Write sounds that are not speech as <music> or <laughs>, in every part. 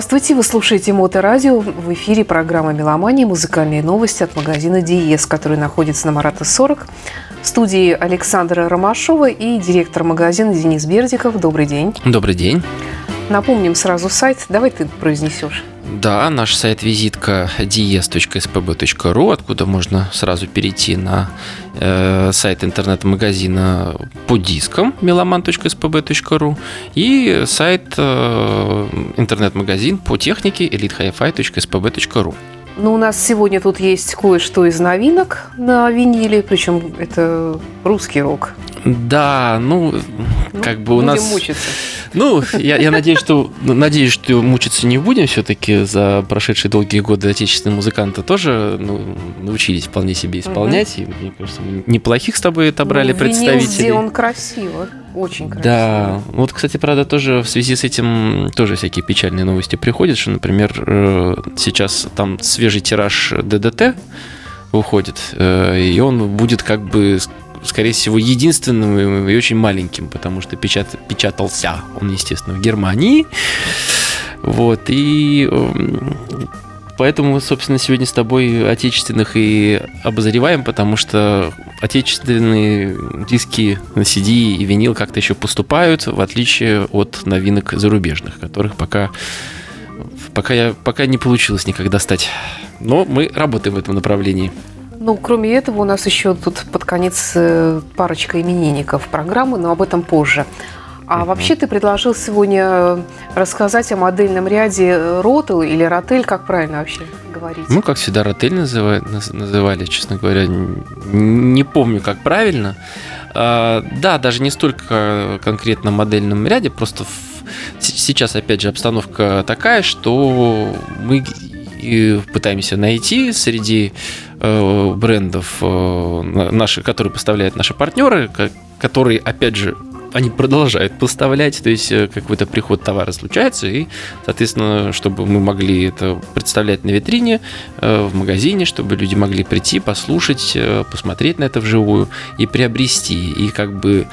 Здравствуйте, вы слушаете Моторадио. В эфире программа «Меломания. Музыкальные новости» от магазина «Диез», который находится на Марата 40. В студии Александра Ромашова и директор магазина Денис Бердиков. Добрый день. Добрый день. Напомним сразу сайт. Давай ты произнесешь. Да, наш сайт визитка dies.spb.ru, откуда можно сразу перейти на э, сайт интернет-магазина по дискам meloman.spb.ru и сайт э, интернет-магазин по технике elitehifi.spb.ru. Ну, у нас сегодня тут есть кое-что из новинок на виниле, причем это русский рок. Да, ну, ну как бы у нас... мучиться. Ну, я, я надеюсь, что надеюсь, что мучиться не будем все-таки за прошедшие долгие годы отечественные музыканты тоже ну, научились вполне себе исполнять. Угу. И мне кажется, мы неплохих с тобой отобрали ну, представителей. он красиво, очень красиво. Да, вот, кстати, правда, тоже в связи с этим тоже всякие печальные новости приходят, что, например, э, сейчас там свежий тираж ДДТ выходит, э, и он будет как бы скорее всего, единственным и очень маленьким, потому что печат, печатался он, естественно, в Германии. Вот, и поэтому, собственно, сегодня с тобой отечественных и обозреваем, потому что отечественные диски на CD и винил как-то еще поступают, в отличие от новинок зарубежных, которых пока, пока, я, пока не получилось никак достать. Но мы работаем в этом направлении. Ну, кроме этого, у нас еще тут под конец э, парочка именинников программы, но об этом позже. А вообще ты предложил сегодня рассказать о модельном ряде Ротел или Ротель, как правильно вообще говорить? Ну, как всегда, Ротель называли, называли, честно говоря, не помню, как правильно. А, да, даже не столько конкретно модельном ряде, просто сейчас, опять же, обстановка такая, что мы пытаемся найти среди Э, брендов, э, наши, которые поставляют наши партнеры, которые, опять же, они продолжают поставлять, то есть э, какой-то приход товара случается, и, соответственно, чтобы мы могли это представлять на витрине, в магазине, чтобы люди могли прийти, послушать, посмотреть на это вживую и приобрести, и как бы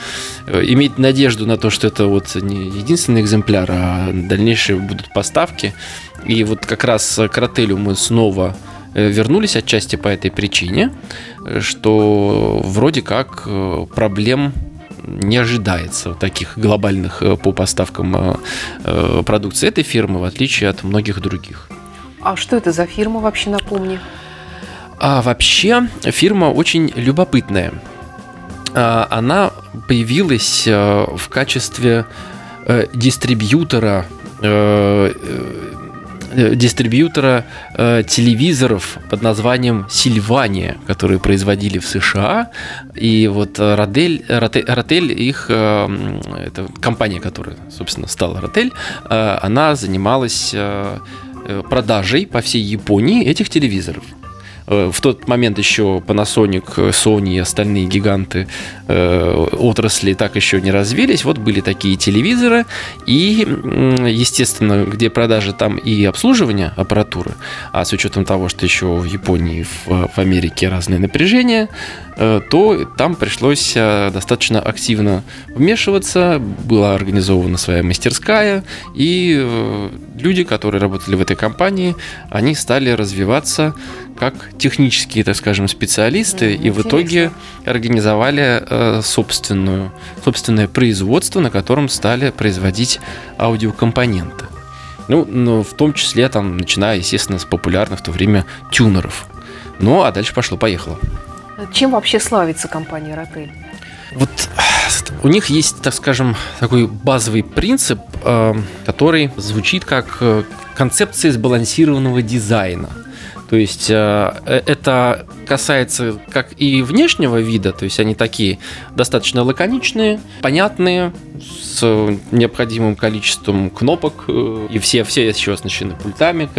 иметь надежду на то, что это вот не единственный экземпляр, а дальнейшие будут поставки. И вот как раз к Ротелю мы снова Э, вернулись отчасти по этой причине, что вроде как э, проблем не ожидается таких глобальных э, по поставкам продукции этой фирмы, в отличие от многих других. А что это за фирма вообще, напомни? А вообще фирма очень любопытная. А, она появилась в качестве дистрибьютора Э, дистрибьютора э, телевизоров под названием Сильвания, которые производили в США. И вот Родель, Ротель, Ротель их, э, это компания, которая, собственно, стала Ротель, э, она занималась э, продажей по всей Японии этих телевизоров. Э, в тот момент еще Panasonic, Sony и остальные гиганты э, отрасли так еще не развились. Вот были такие телевизоры. И, естественно, где продажи, там и обслуживание аппаратуры. А с учетом того, что еще в Японии, в, в Америке разные напряжения, э, то там пришлось достаточно активно вмешиваться. Была организована своя мастерская. И люди, которые работали в этой компании, они стали развиваться как технические, так скажем, специалисты, mm, и в итоге организовали э, собственную, собственное производство, на котором стали производить аудиокомпоненты. Ну, ну, в том числе, там, начиная, естественно, с популярных в то время тюнеров. Ну, а дальше пошло-поехало. Чем вообще славится компания Ротель? Вот <sighs> у них есть, так скажем, такой базовый принцип, э, который звучит как э, концепция сбалансированного дизайна. То есть э, э, это касается как и внешнего вида, то есть они такие достаточно лаконичные, понятные, с необходимым количеством кнопок, э, и все, все еще оснащены пультами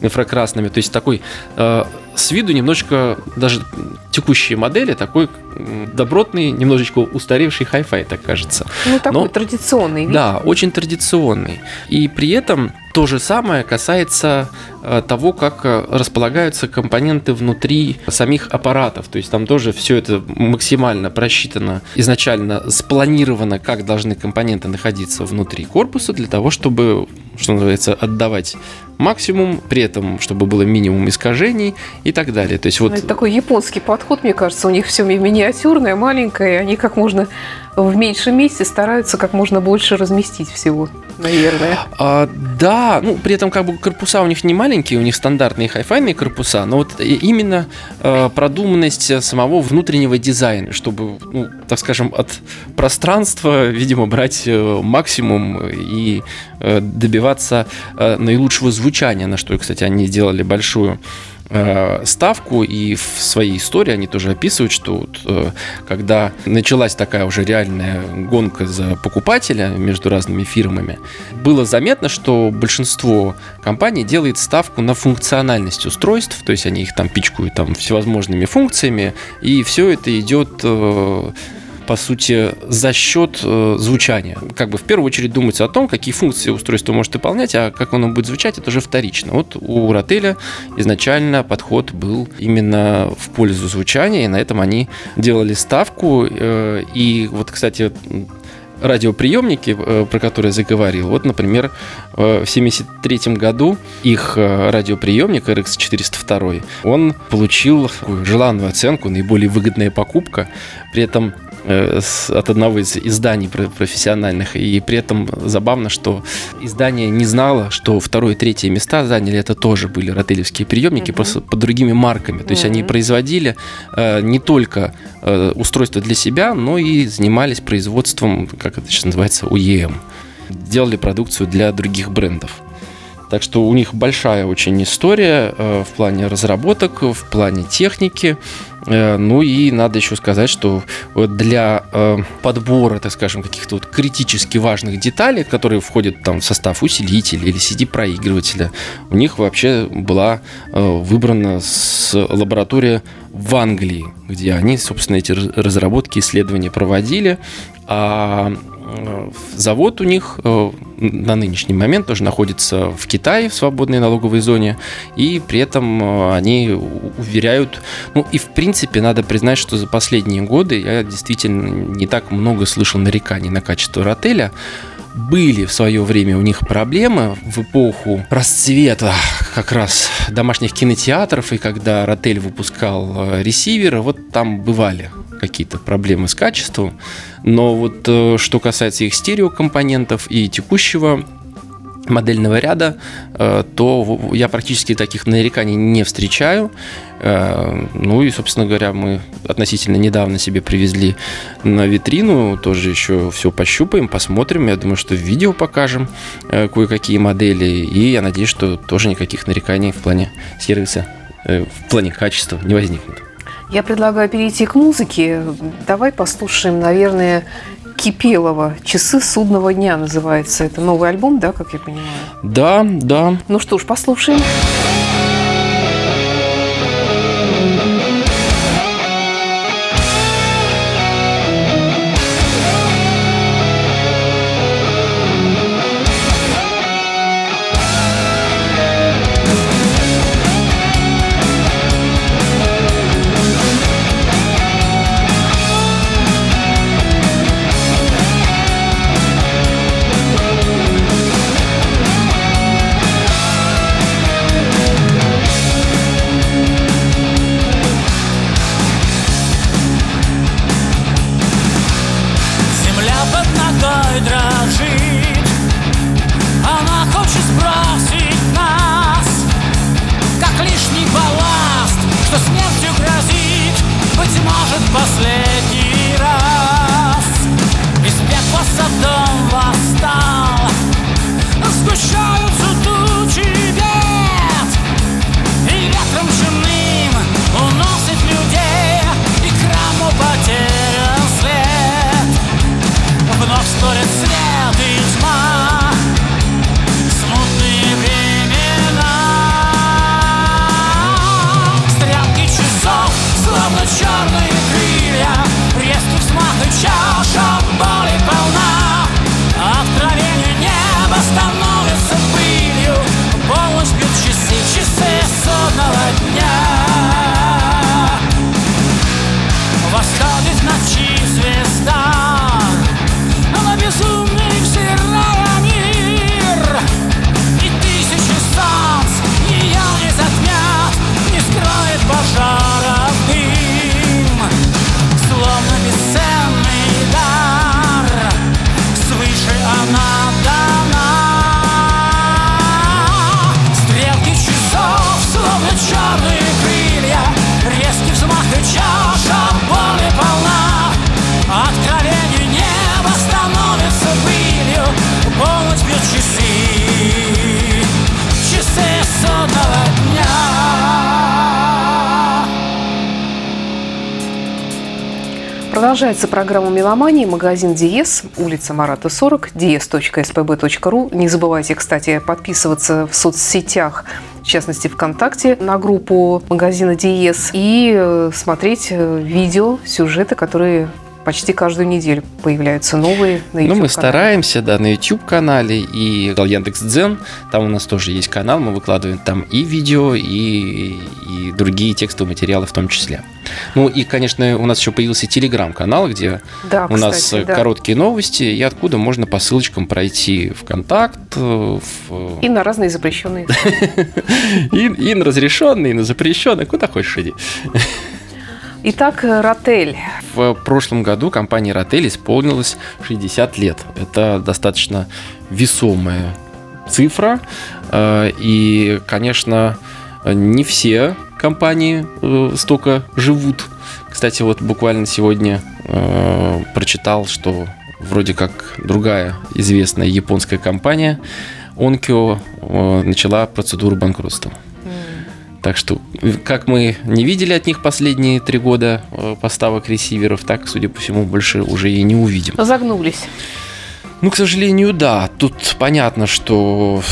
инфракрасными. То есть такой с виду немножечко, даже текущие модели, такой добротный, немножечко устаревший хай-фай, так кажется. Ну, такой Но, традиционный вид. Да, очень традиционный. И при этом то же самое касается того, как располагаются компоненты внутри самих аппаратов. То есть там тоже все это максимально просчитано, изначально спланировано, как должны компоненты находиться внутри корпуса для того, чтобы что называется, отдавать максимум, при этом, чтобы было минимум искажений и так далее. То есть вот... Ну, это такой японский подход, мне кажется, у них все миниатюрное, маленькое, и они как можно в меньшем месте стараются как можно больше разместить всего, наверное. А, да, ну при этом как бы корпуса у них не маленькие, у них стандартные хайфайные корпуса, но вот именно э, продуманность самого внутреннего дизайна, чтобы, ну, так скажем, от пространства, видимо, брать э, максимум и э, добиваться э, наилучшего звучания, на что, кстати, они сделали большую Э, ставку, и в своей истории они тоже описывают, что вот, э, когда началась такая уже реальная гонка за покупателя между разными фирмами, было заметно, что большинство компаний делает ставку на функциональность устройств, то есть они их там пичкают там всевозможными функциями, и все это идет э, по сути, за счет э, звучания. Как бы в первую очередь думается о том, какие функции устройство может выполнять, а как оно будет звучать, это уже вторично. Вот у Ротеля изначально подход был именно в пользу звучания, и на этом они делали ставку. Э, и вот, кстати, радиоприемники, э, про которые заговорил. Вот, например, э, в 1973 году их э, радиоприемник RX402, он получил желанную оценку, наиболее выгодная покупка. При этом Э, от одного из изданий профессиональных. И при этом забавно, что издание не знало, что второе и третье места заняли это тоже были ротелевские приемники, uh-huh. просто под другими марками. То есть uh-huh. они производили э, не только э, устройства для себя, но и занимались производством, как это сейчас называется, УЕМ. Делали продукцию для других брендов. Так что у них большая очень история э, в плане разработок, в плане техники. Э, ну и надо еще сказать, что для э, подбора, так скажем, каких-то вот критически важных деталей, которые входят там в состав усилителя или CD-проигрывателя, у них вообще была выбрана с лаборатория в Англии, где они, собственно, эти разработки, исследования проводили. А Э, завод у них э, на нынешний момент тоже находится в Китае, в свободной налоговой зоне, и при этом э, они уверяют, ну и в принципе надо признать, что за последние годы я действительно не так много слышал нареканий на качество ротеля, были в свое время у них проблемы в эпоху расцвета как раз домашних кинотеатров, и когда Ротель выпускал ресиверы, вот там бывали какие-то проблемы с качеством. Но вот э, что касается их стереокомпонентов и текущего модельного ряда, э, то я практически таких нареканий не встречаю. Э, ну и, собственно говоря, мы относительно недавно себе привезли на витрину, тоже еще все пощупаем, посмотрим. Я думаю, что в видео покажем кое-какие модели, и я надеюсь, что тоже никаких нареканий в плане сервиса, в плане качества не возникнет. Я предлагаю перейти к музыке. Давай послушаем, наверное, Кипелова «Часы судного дня» называется. Это новый альбом, да, как я понимаю? Да, да. Ну что ж, послушаем. Послушаем. Продолжается программа «Меломания», магазин «Диез», улица Марата, 40, diez.spb.ru. Не забывайте, кстати, подписываться в соцсетях, в частности ВКонтакте, на группу магазина «Диез» и э, смотреть э, видео, сюжеты, которые почти каждую неделю появляются новые на YouTube. Ну, мы стараемся, да, на YouTube-канале и Яндекс Дзен. Там у нас тоже есть канал, мы выкладываем там и видео, и, и другие текстовые материалы в том числе. Ну и, конечно, у нас еще появился телеграм-канал, где да, у нас да. короткие новости, и откуда можно по ссылочкам пройти в контакт. В... И на разные запрещенные. <laughs> И на разрешенные, и на запрещенные. Куда хочешь иди. Итак, Ротель. В прошлом году компании Ротель исполнилось 60 лет. Это достаточно весомая цифра. Э, и, конечно, не все компании э, столько живут. Кстати, вот буквально сегодня э, прочитал, что вроде как другая известная японская компания Onkyo начала процедуру банкротства. Так что, как мы не видели от них последние три года э, поставок ресиверов, так, судя по всему, больше уже и не увидим. Загнулись. Ну, к сожалению, да. Тут понятно, что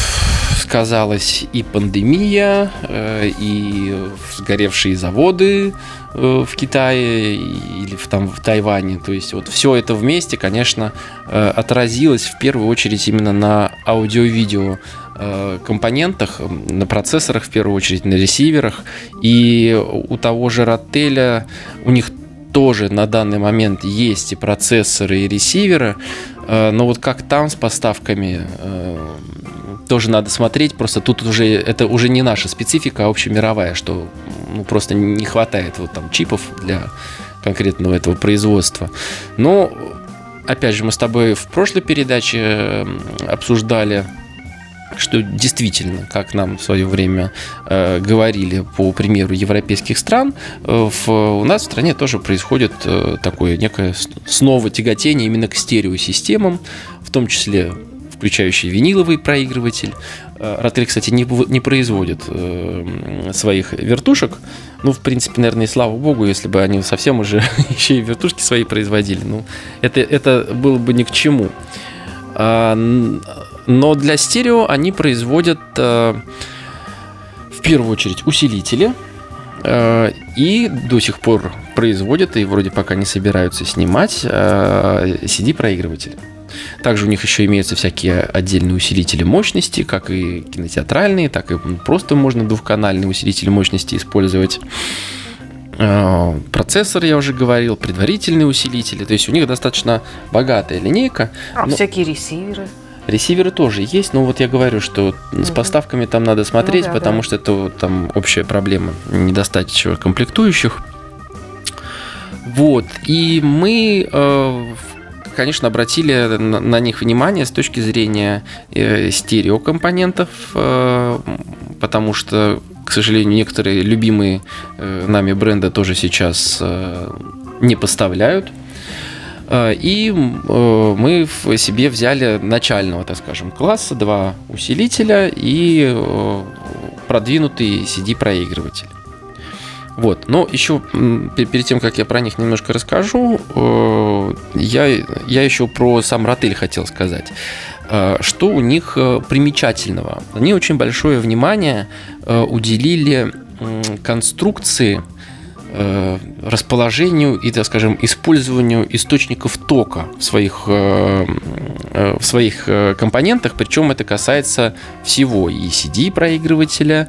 сказалась и пандемия, э, и сгоревшие заводы э, в Китае или в, там, в Тайване. То есть вот все это вместе, конечно, отразилось в первую очередь именно на аудио-видео компонентах, на процессорах в первую очередь, на ресиверах. И у того же Ротеля, у них тоже на данный момент есть и процессоры, и ресиверы, э, но вот как там с поставками, э, тоже надо смотреть, просто тут уже это уже не наша специфика, а общемировая, что ну, просто не хватает вот там чипов для конкретного этого производства. Но, опять же, мы с тобой в прошлой передаче обсуждали что действительно, как нам в свое время э, говорили по примеру европейских стран, э, в, у нас в стране тоже происходит э, такое некое снова тяготение именно к стереосистемам, в том числе включающий виниловый проигрыватель. Э, Ротель, кстати, не, не производит э, своих вертушек. Ну, в принципе, наверное, и слава богу, если бы они совсем уже <laughs> еще и вертушки свои производили. Ну, это, это было бы ни к чему. А, но для стерео они производят э, в первую очередь усилители. Э, и до сих пор производят, и вроде пока не собираются снимать э, CD-проигрыватели. Также у них еще имеются всякие отдельные усилители мощности, как и кинотеатральные, так и просто можно двухканальные усилители мощности использовать. Процессор, я уже говорил, предварительные усилители. То есть у них достаточно богатая линейка. А но... всякие ресиверы? Ресиверы тоже есть, но вот я говорю, что угу. с поставками там надо смотреть, ну, да, потому да. что это там общая проблема недостаточно комплектующих. Вот, и мы, э, конечно, обратили на них внимание с точки зрения э, стереокомпонентов, э, потому что, к сожалению, некоторые любимые нами бренды тоже сейчас не поставляют. Э, и э, мы в себе взяли начального, так скажем, класса, два усилителя и э, продвинутый CD-проигрыватель. Вот, но еще перед тем, как я про них немножко расскажу, я, я еще про сам Ротель хотел сказать. Что у них примечательного? Они очень большое внимание уделили конструкции расположению и, так скажем, использованию источников тока в своих, э, э, в своих компонентах, причем это касается всего, и CD-проигрывателя,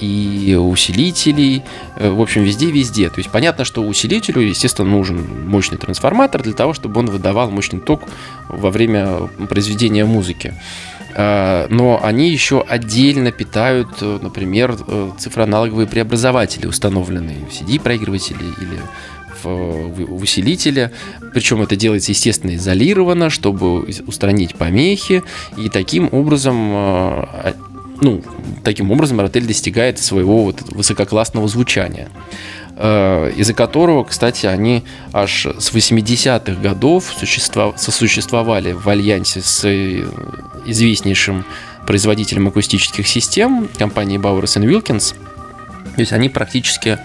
и усилителей, в общем, везде-везде. То есть понятно, что усилителю, естественно, нужен мощный трансформатор для того, чтобы он выдавал мощный ток во время произведения музыки. Э, но они еще отдельно питают, э, например, э, цифроаналоговые преобразователи, установленные в CD-проигрывателе или в усилителе. Причем это делается, естественно, изолированно, чтобы устранить помехи. И таким образом ну, таким образом Ротель достигает своего вот высококлассного звучания. Э, из-за которого, кстати, они аж с 80-х годов сосуществовали в альянсе с э, известнейшим производителем акустических систем компании Bowers Wilkins. То есть они практически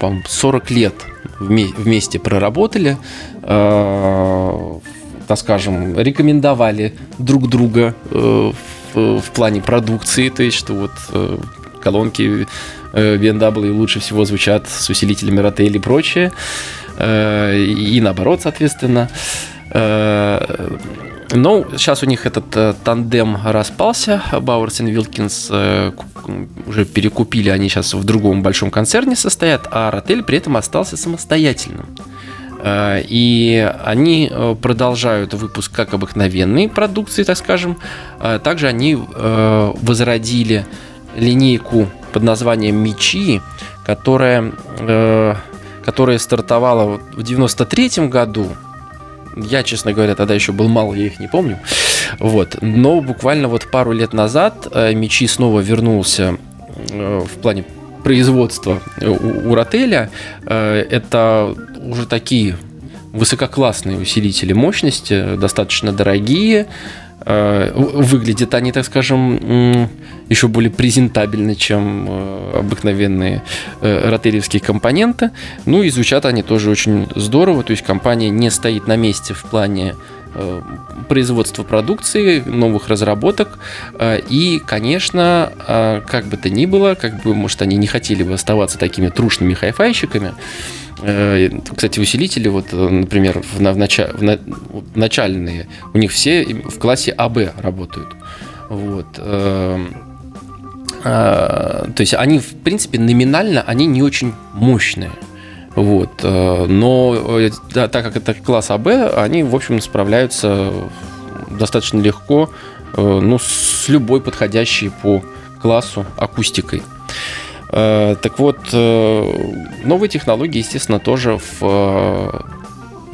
по 40 лет вместе проработали, так скажем, рекомендовали друг друга в плане продукции, то есть что вот колонки BMW лучше всего звучат с усилителями Rotel и прочее, и наоборот, соответственно. Ну, сейчас у них этот э, тандем распался. Бауэрс и Вилкинс э, уже перекупили, они сейчас в другом большом концерне состоят, а Ротель при этом остался самостоятельным. Э, и они э, продолжают выпуск как обыкновенной продукции, так скажем. Э, также они э, возродили линейку под названием Мечи, которая, э, которая стартовала в 93 году я, честно говоря, тогда еще был мал, я их не помню. Вот. Но буквально вот пару лет назад э, Мечи снова вернулся э, в плане производства у, у Ротеля. Э, это уже такие высококлассные усилители мощности, достаточно дорогие, выглядят они, так скажем, еще более презентабельно, чем э, обыкновенные э, ротелевские компоненты. Ну и звучат они тоже очень здорово, то есть компания не стоит на месте в плане производства продукции, новых разработок. И, конечно, как бы то ни было, как бы, может, они не хотели бы оставаться такими трушными хай-файщиками, Э, кстати, усилители, вот, э, например, в, нача, в, на, в начальные, у них все в классе АБ работают. Вот. Э, то есть они, в принципе, номинально они не очень мощные. Вот. Но да, так как это класс АБ, они, в общем, справляются достаточно легко ну, с любой подходящей по классу акустикой. Э, так вот, э, новые технологии, естественно, тоже в, э,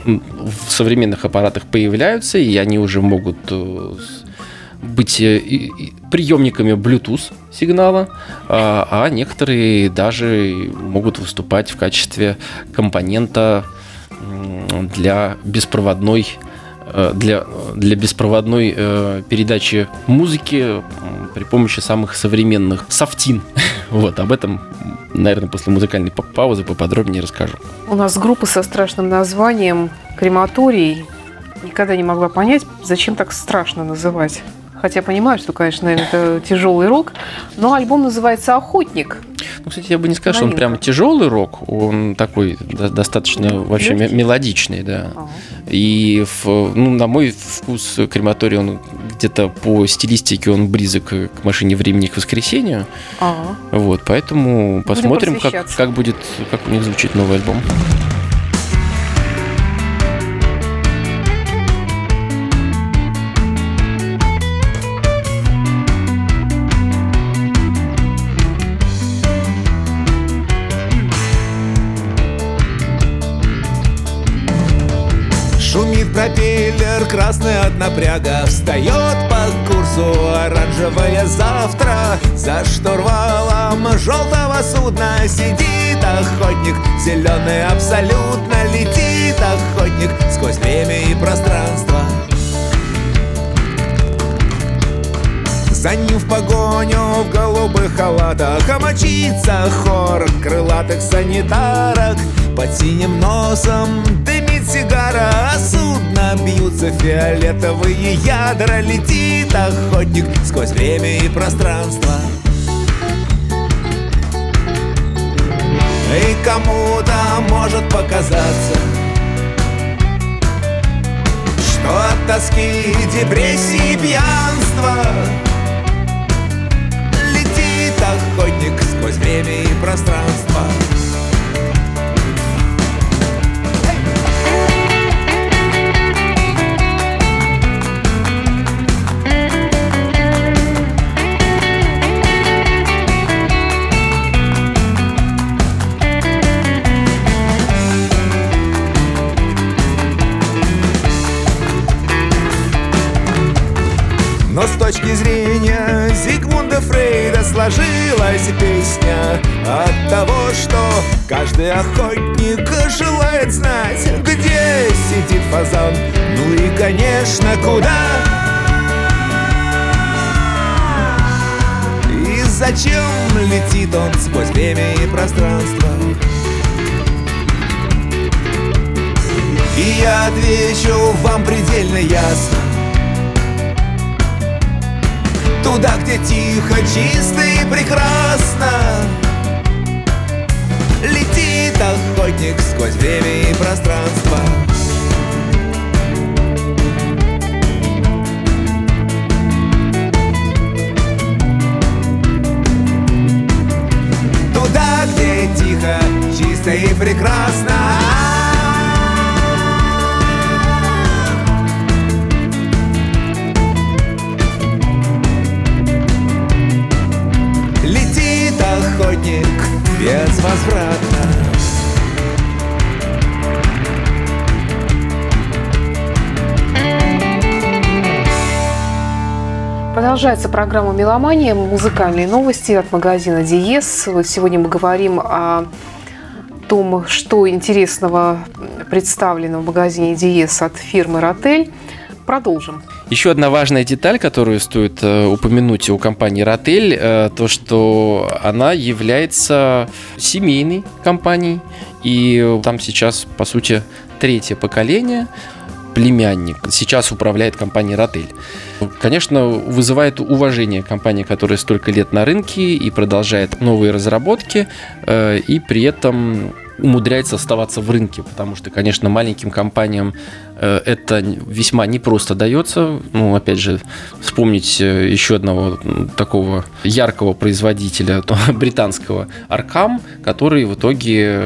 в современных аппаратах появляются, и они уже могут быть приемниками Bluetooth сигнала, а, а некоторые даже могут выступать в качестве компонента для беспроводной для, для беспроводной передачи музыки при помощи самых современных софтин. <laughs> Вот, об этом, наверное, после музыкальной паузы поподробнее расскажу. У нас группа со страшным названием «Крематорий». Никогда не могла понять, зачем так страшно называть. Хотя понимаю, что, конечно, это тяжелый рок. Но альбом называется «Охотник». Ну, кстати, я бы не сказал, что он прям тяжелый рок. Он такой достаточно вообще Легкий? мелодичный, да. Ага. И, в, ну, на мой вкус, крематорий, он где-то по стилистике он близок к машине времени к воскресенью. Ага. Вот, поэтому посмотрим, как, как будет, как у них звучит новый альбом. Пропеллер красный от напряга Встает по курсу оранжевое завтра. За штурвалом желтого судна Сидит охотник, зеленый абсолютно Летит охотник сквозь время и пространство. За ним в погоню в голубых халатах А хор крылатых санитарок Под синим носом сигара А судно бьются фиолетовые ядра Летит охотник сквозь время и пространство. И кому-то может показаться Что от тоски, депрессии, пьянства охотник сквозь время и пространство точки зрения Зигмунда Фрейда сложилась песня От того, что каждый охотник желает знать Где сидит фазан, ну и, конечно, куда? И зачем летит он сквозь время и пространство? И я отвечу вам предельно ясно. Туда, где тихо, чисто и прекрасно. Летит охотник сквозь время и пространство. Туда, где тихо, чисто и прекрасно Продолжается программа «Меломания». Музыкальные новости от магазина «Диез». Вот сегодня мы говорим о том, что интересного представлено в магазине «Диез» от фирмы «Ротель». Продолжим. Еще одна важная деталь, которую стоит э, упомянуть у компании Ротель, э, то что она является семейной компанией, и там сейчас, по сути, третье поколение племянник сейчас управляет компанией Ротель. Конечно, вызывает уважение компания, которая столько лет на рынке и продолжает новые разработки, э, и при этом умудряется оставаться в рынке, потому что, конечно, маленьким компаниям э, это весьма непросто дается. Ну, опять же, вспомнить э, еще одного такого яркого производителя <laughs> британского Arkham, который в итоге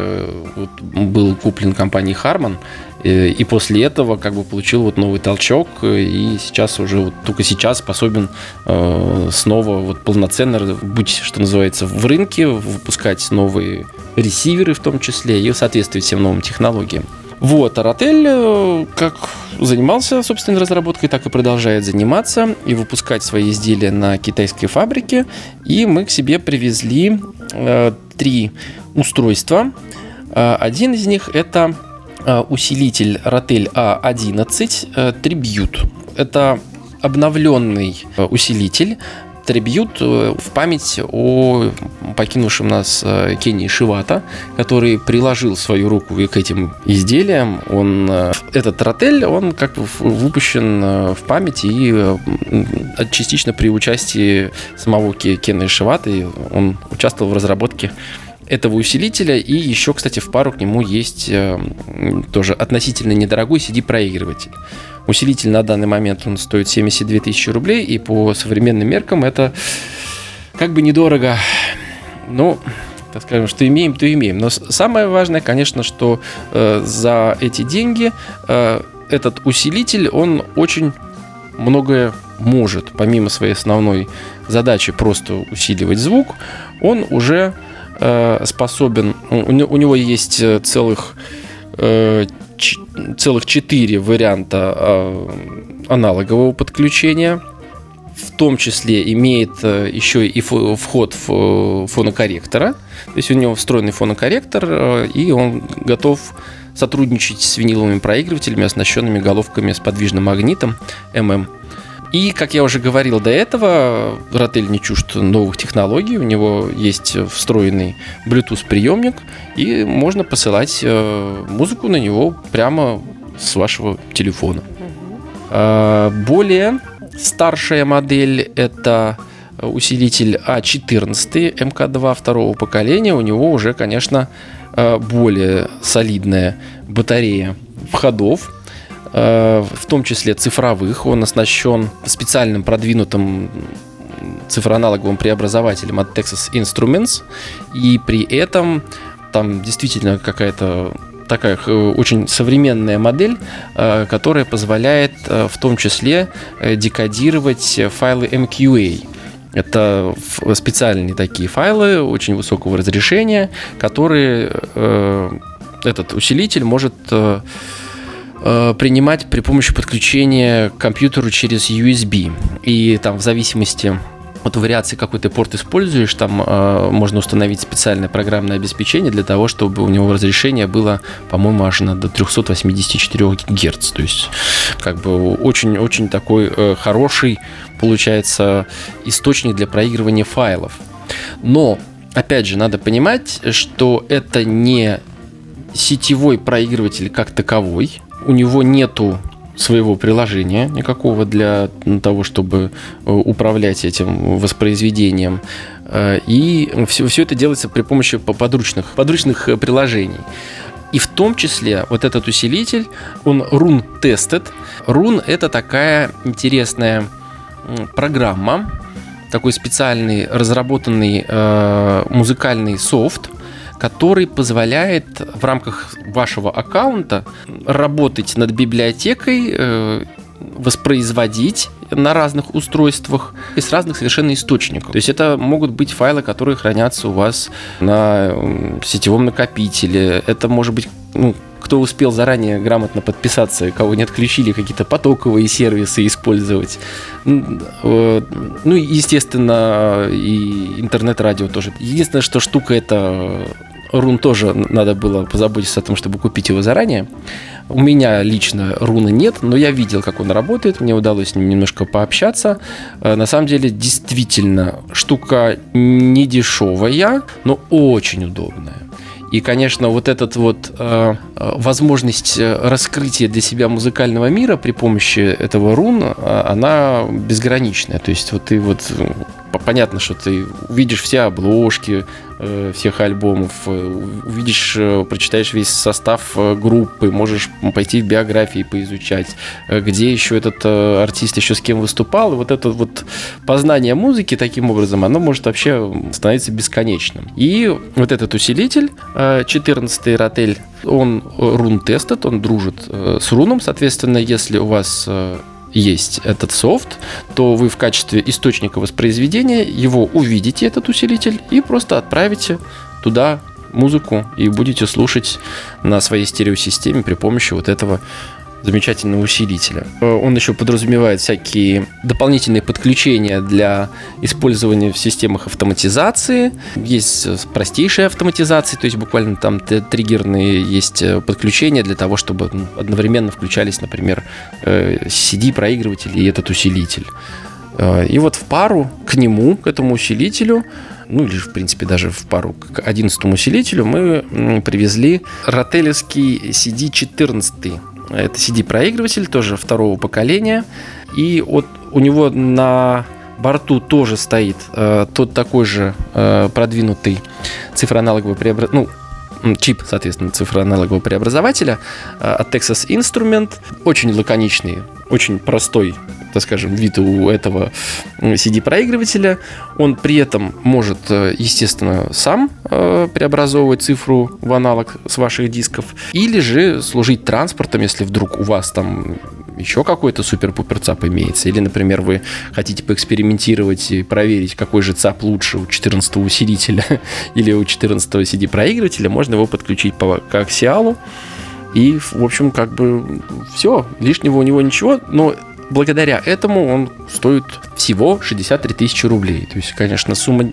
был куплен компанией Harman, и после этого как бы получил вот новый толчок, и сейчас уже вот только сейчас способен э, снова вот полноценно быть, что называется, в рынке, выпускать новые ресиверы в том числе и соответствовать всем новым технологиям. Вот, Аратель как занимался собственной разработкой, так и продолжает заниматься и выпускать свои изделия на китайской фабрике. И мы к себе привезли э, три устройства. Э, один из них это усилитель Rotel A11 Tribute. Это обновленный усилитель, трибьют в память о покинувшем нас Кенни Шивата, который приложил свою руку к этим изделиям. Он, этот ротель, он как бы выпущен в память и частично при участии самого Кенни Шивата. Он участвовал в разработке этого усилителя. И еще, кстати, в пару к нему есть э, тоже относительно недорогой CD-проигрыватель. Усилитель на данный момент он стоит 72 тысячи рублей, и по современным меркам это как бы недорого. Ну, так скажем, что имеем, то имеем. Но самое важное, конечно, что э, за эти деньги э, этот усилитель, он очень многое может, помимо своей основной задачи просто усиливать звук, он уже способен, у, него есть э, целых э, целых четыре варианта аналогового подключения. В том числе имеет еще и вход в фонокорректора. То есть у него встроенный фонокорректор, и он готов сотрудничать с виниловыми проигрывателями, оснащенными головками с подвижным магнитом MM. И, как я уже говорил до этого, Ротель не чужд новых технологий. У него есть встроенный Bluetooth приемник, и можно посылать э, музыку на него прямо с вашего телефона. А, более старшая модель это усилитель А14 МК2 второго поколения. У него уже, конечно, э, более солидная батарея входов в том числе цифровых. Он оснащен специальным продвинутым цифроаналоговым преобразователем от Texas Instruments. И при этом там действительно какая-то такая э, очень современная модель, э, которая позволяет в том числе декодировать файлы MQA. Это специальные такие файлы очень высокого разрешения, которые этот усилитель может Э, принимать при помощи подключения к компьютеру через USB. И там в зависимости от вариации, какой ты порт используешь, там э, можно установить специальное программное обеспечение для того, чтобы у него разрешение было, по-моему, аж на до 384 Гц. То есть, как бы очень-очень такой э, хороший, получается, источник для проигрывания файлов. Но, опять же, надо понимать, что это не сетевой проигрыватель как таковой, у него нету своего приложения никакого для того, чтобы э, управлять этим воспроизведением. Э, и все, все это делается при помощи подручных, подручных э, приложений. И в том числе вот этот усилитель, он run tested. Run это такая интересная программа, такой специальный разработанный э, музыкальный софт, который позволяет в рамках вашего аккаунта работать над библиотекой, э, воспроизводить на разных устройствах и с разных совершенно источников. То есть это могут быть файлы, которые хранятся у вас на сетевом накопителе. Это может быть ну, кто успел заранее грамотно подписаться, кого не отключили, какие-то потоковые сервисы использовать. Э, ну, естественно, и интернет-радио тоже. Единственное, что штука это рун тоже надо было позаботиться о том, чтобы купить его заранее. У меня лично руна нет, но я видел, как он работает, мне удалось с ним немножко пообщаться. Э, на самом деле, действительно, штука не дешевая, но очень удобная. И, конечно, вот эта вот э, э, возможность э, раскрытия для себя музыкального мира при помощи этого рун, она безграничная. То есть вот ты вот понятно, что ты увидишь все обложки всех альбомов, э, увидишь, э, прочитаешь весь состав э, группы, можешь пойти в биографии поизучать, э, где еще этот э, артист еще с кем выступал. И вот это вот познание музыки таким образом, оно может вообще становиться бесконечным. И вот этот усилитель, э, 14-й ротель, он рун тестит, он дружит э, с руном, соответственно, если у вас э, есть этот софт, то вы в качестве источника воспроизведения его увидите, этот усилитель, и просто отправите туда музыку и будете слушать на своей стереосистеме при помощи вот этого замечательного усилителя. Э, он еще подразумевает всякие дополнительные подключения для использования в системах автоматизации. Есть э, простейшие автоматизации, то есть буквально там триггерные есть э, подключения для того, чтобы ну, одновременно включались, например, CD-проигрыватель и этот усилитель. И вот в пару к нему, к этому усилителю, ну или, в принципе, даже в пару к 11 усилителю мы привезли ротелевский CD-14 это CD-проигрыватель, тоже второго поколения. И вот у него на борту тоже стоит э, тот такой же э, продвинутый цифроаналоговый преобразователь, ну, чип, соответственно, цифроаналогового преобразователя э, от Texas Instrument. Очень лаконичный, очень простой так скажем, вид у этого CD-проигрывателя. Он при этом может, э, естественно, сам э, преобразовывать цифру в аналог с ваших дисков, или же служить транспортом, если вдруг у вас там еще какой-то супер-пупер ЦАП имеется. Или, например, вы хотите поэкспериментировать и проверить, какой же ЦАП лучше у 14 усилителя <laughs> или у 14 CD-проигрывателя, можно его подключить по коаксиалу. И, в общем, как бы все, лишнего у него ничего, но благодаря этому он стоит всего 63 тысячи рублей. То есть, конечно, сумма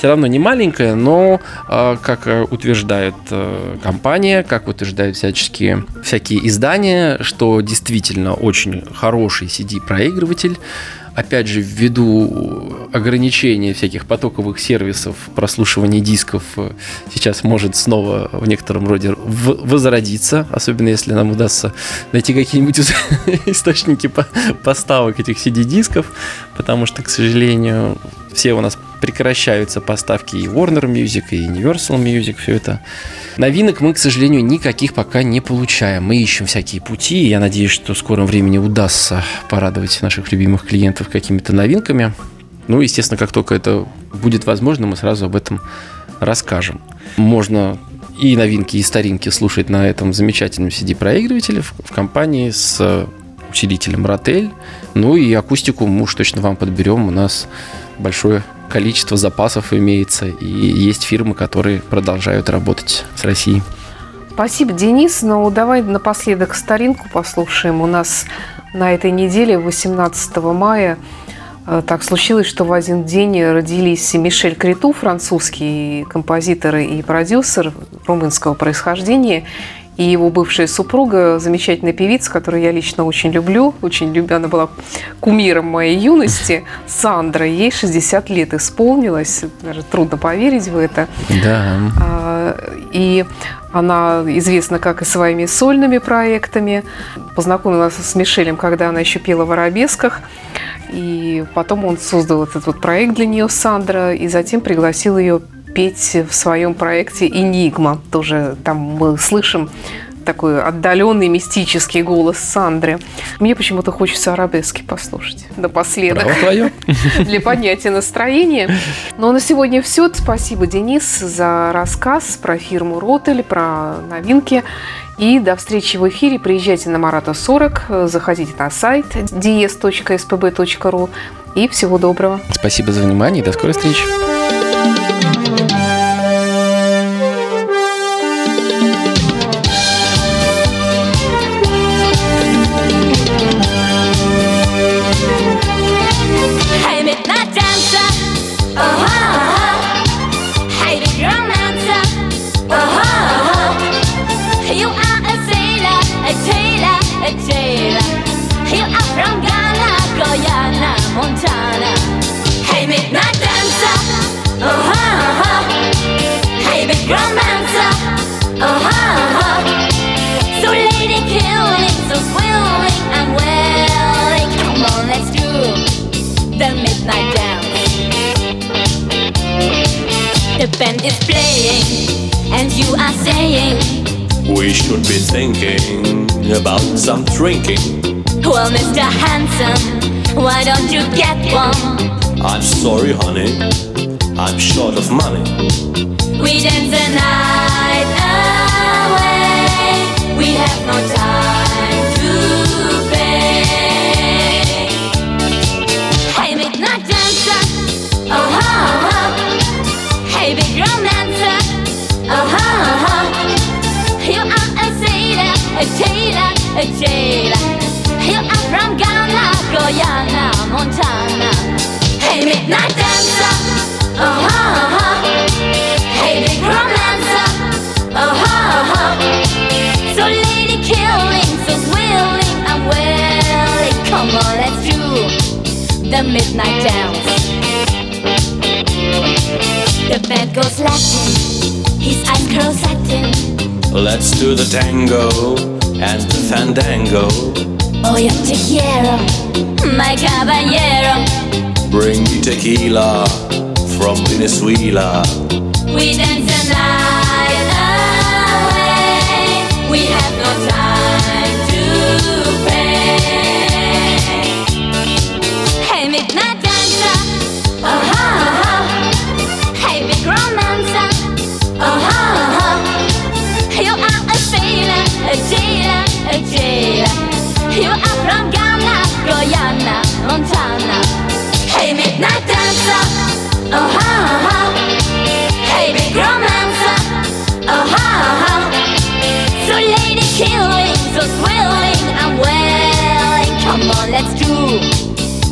все равно не маленькая, но, а, как э, утверждает э, компания, как утверждают всяческие, всякие издания, что действительно очень хороший CD-проигрыватель, опять же, ввиду ограничения всяких потоковых сервисов прослушивания дисков, э, сейчас может снова в некотором роде возродиться, особенно если нам удастся найти какие-нибудь <laughs> источники поставок этих CD-дисков, потому что, к сожалению, все у нас прекращаются поставки и Warner Music, и Universal Music, все это. Новинок мы, к сожалению, никаких пока не получаем. Мы ищем всякие пути, и я надеюсь, что в скором времени удастся порадовать наших любимых клиентов какими-то новинками. Ну, естественно, как только это будет возможно, мы сразу об этом расскажем. Можно и новинки, и старинки слушать на этом замечательном CD-проигрывателе в, компании с усилителем Rotel. Ну и акустику мы уж точно вам подберем. У нас большое количество запасов имеется, и есть фирмы, которые продолжают работать с Россией. Спасибо, Денис. Ну, давай напоследок старинку послушаем. У нас на этой неделе, 18 мая, э, так случилось, что в один день родились Мишель Криту, французский композитор и продюсер румынского происхождения, и его бывшая супруга, замечательная певица, которую я лично очень люблю, очень люблю, она была кумиром моей юности, <laughs> Сандра, ей 60 лет исполнилось, даже трудно поверить в это. Да. А, и она известна как и своими сольными проектами. Познакомилась с Мишелем, когда она еще пела в арабесках. И потом он создал этот вот проект для нее, Сандра, и затем пригласил ее петь в своем проекте «Энигма». Тоже там мы слышим такой отдаленный мистический голос Сандры. Мне почему-то хочется арабески послушать напоследок. <laughs> Для поднятия настроения. Но на сегодня все. Спасибо, Денис, за рассказ про фирму Ротель, про новинки. И до встречи в эфире. Приезжайте на Марата 40, заходите на сайт ds.spb.ru и всего доброго. Спасибо за внимание и до скорой встречи. Some drinking. Well, Mr. Handsome, why don't you get one? I'm sorry, honey, I'm short of money. We dance the night jailer. You are from Ghana, Guyana, Montana. Hey, midnight dancer, oh ha ha. Hey, big romancer, oh ha ha. So lady killing, so willing and willing. Come on, let's do the midnight dance. The band goes Latin, his eyes curl satin. Let's do the tango and the fandango. Oh, yo te quiero, my caballero. Bring me tequila from Venezuela. We dance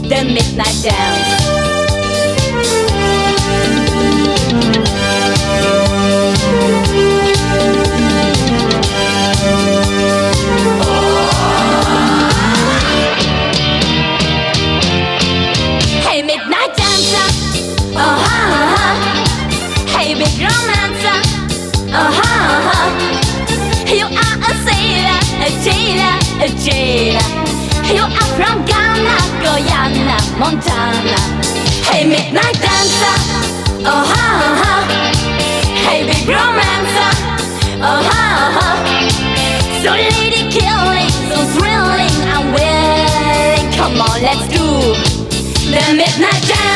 the midnight dance. Montana. Hey, midnight dancer, oh ha ha. Hey, big romancer, oh ha ha. So lady killing, so thrilling and willing. Come on, let's do the midnight dance.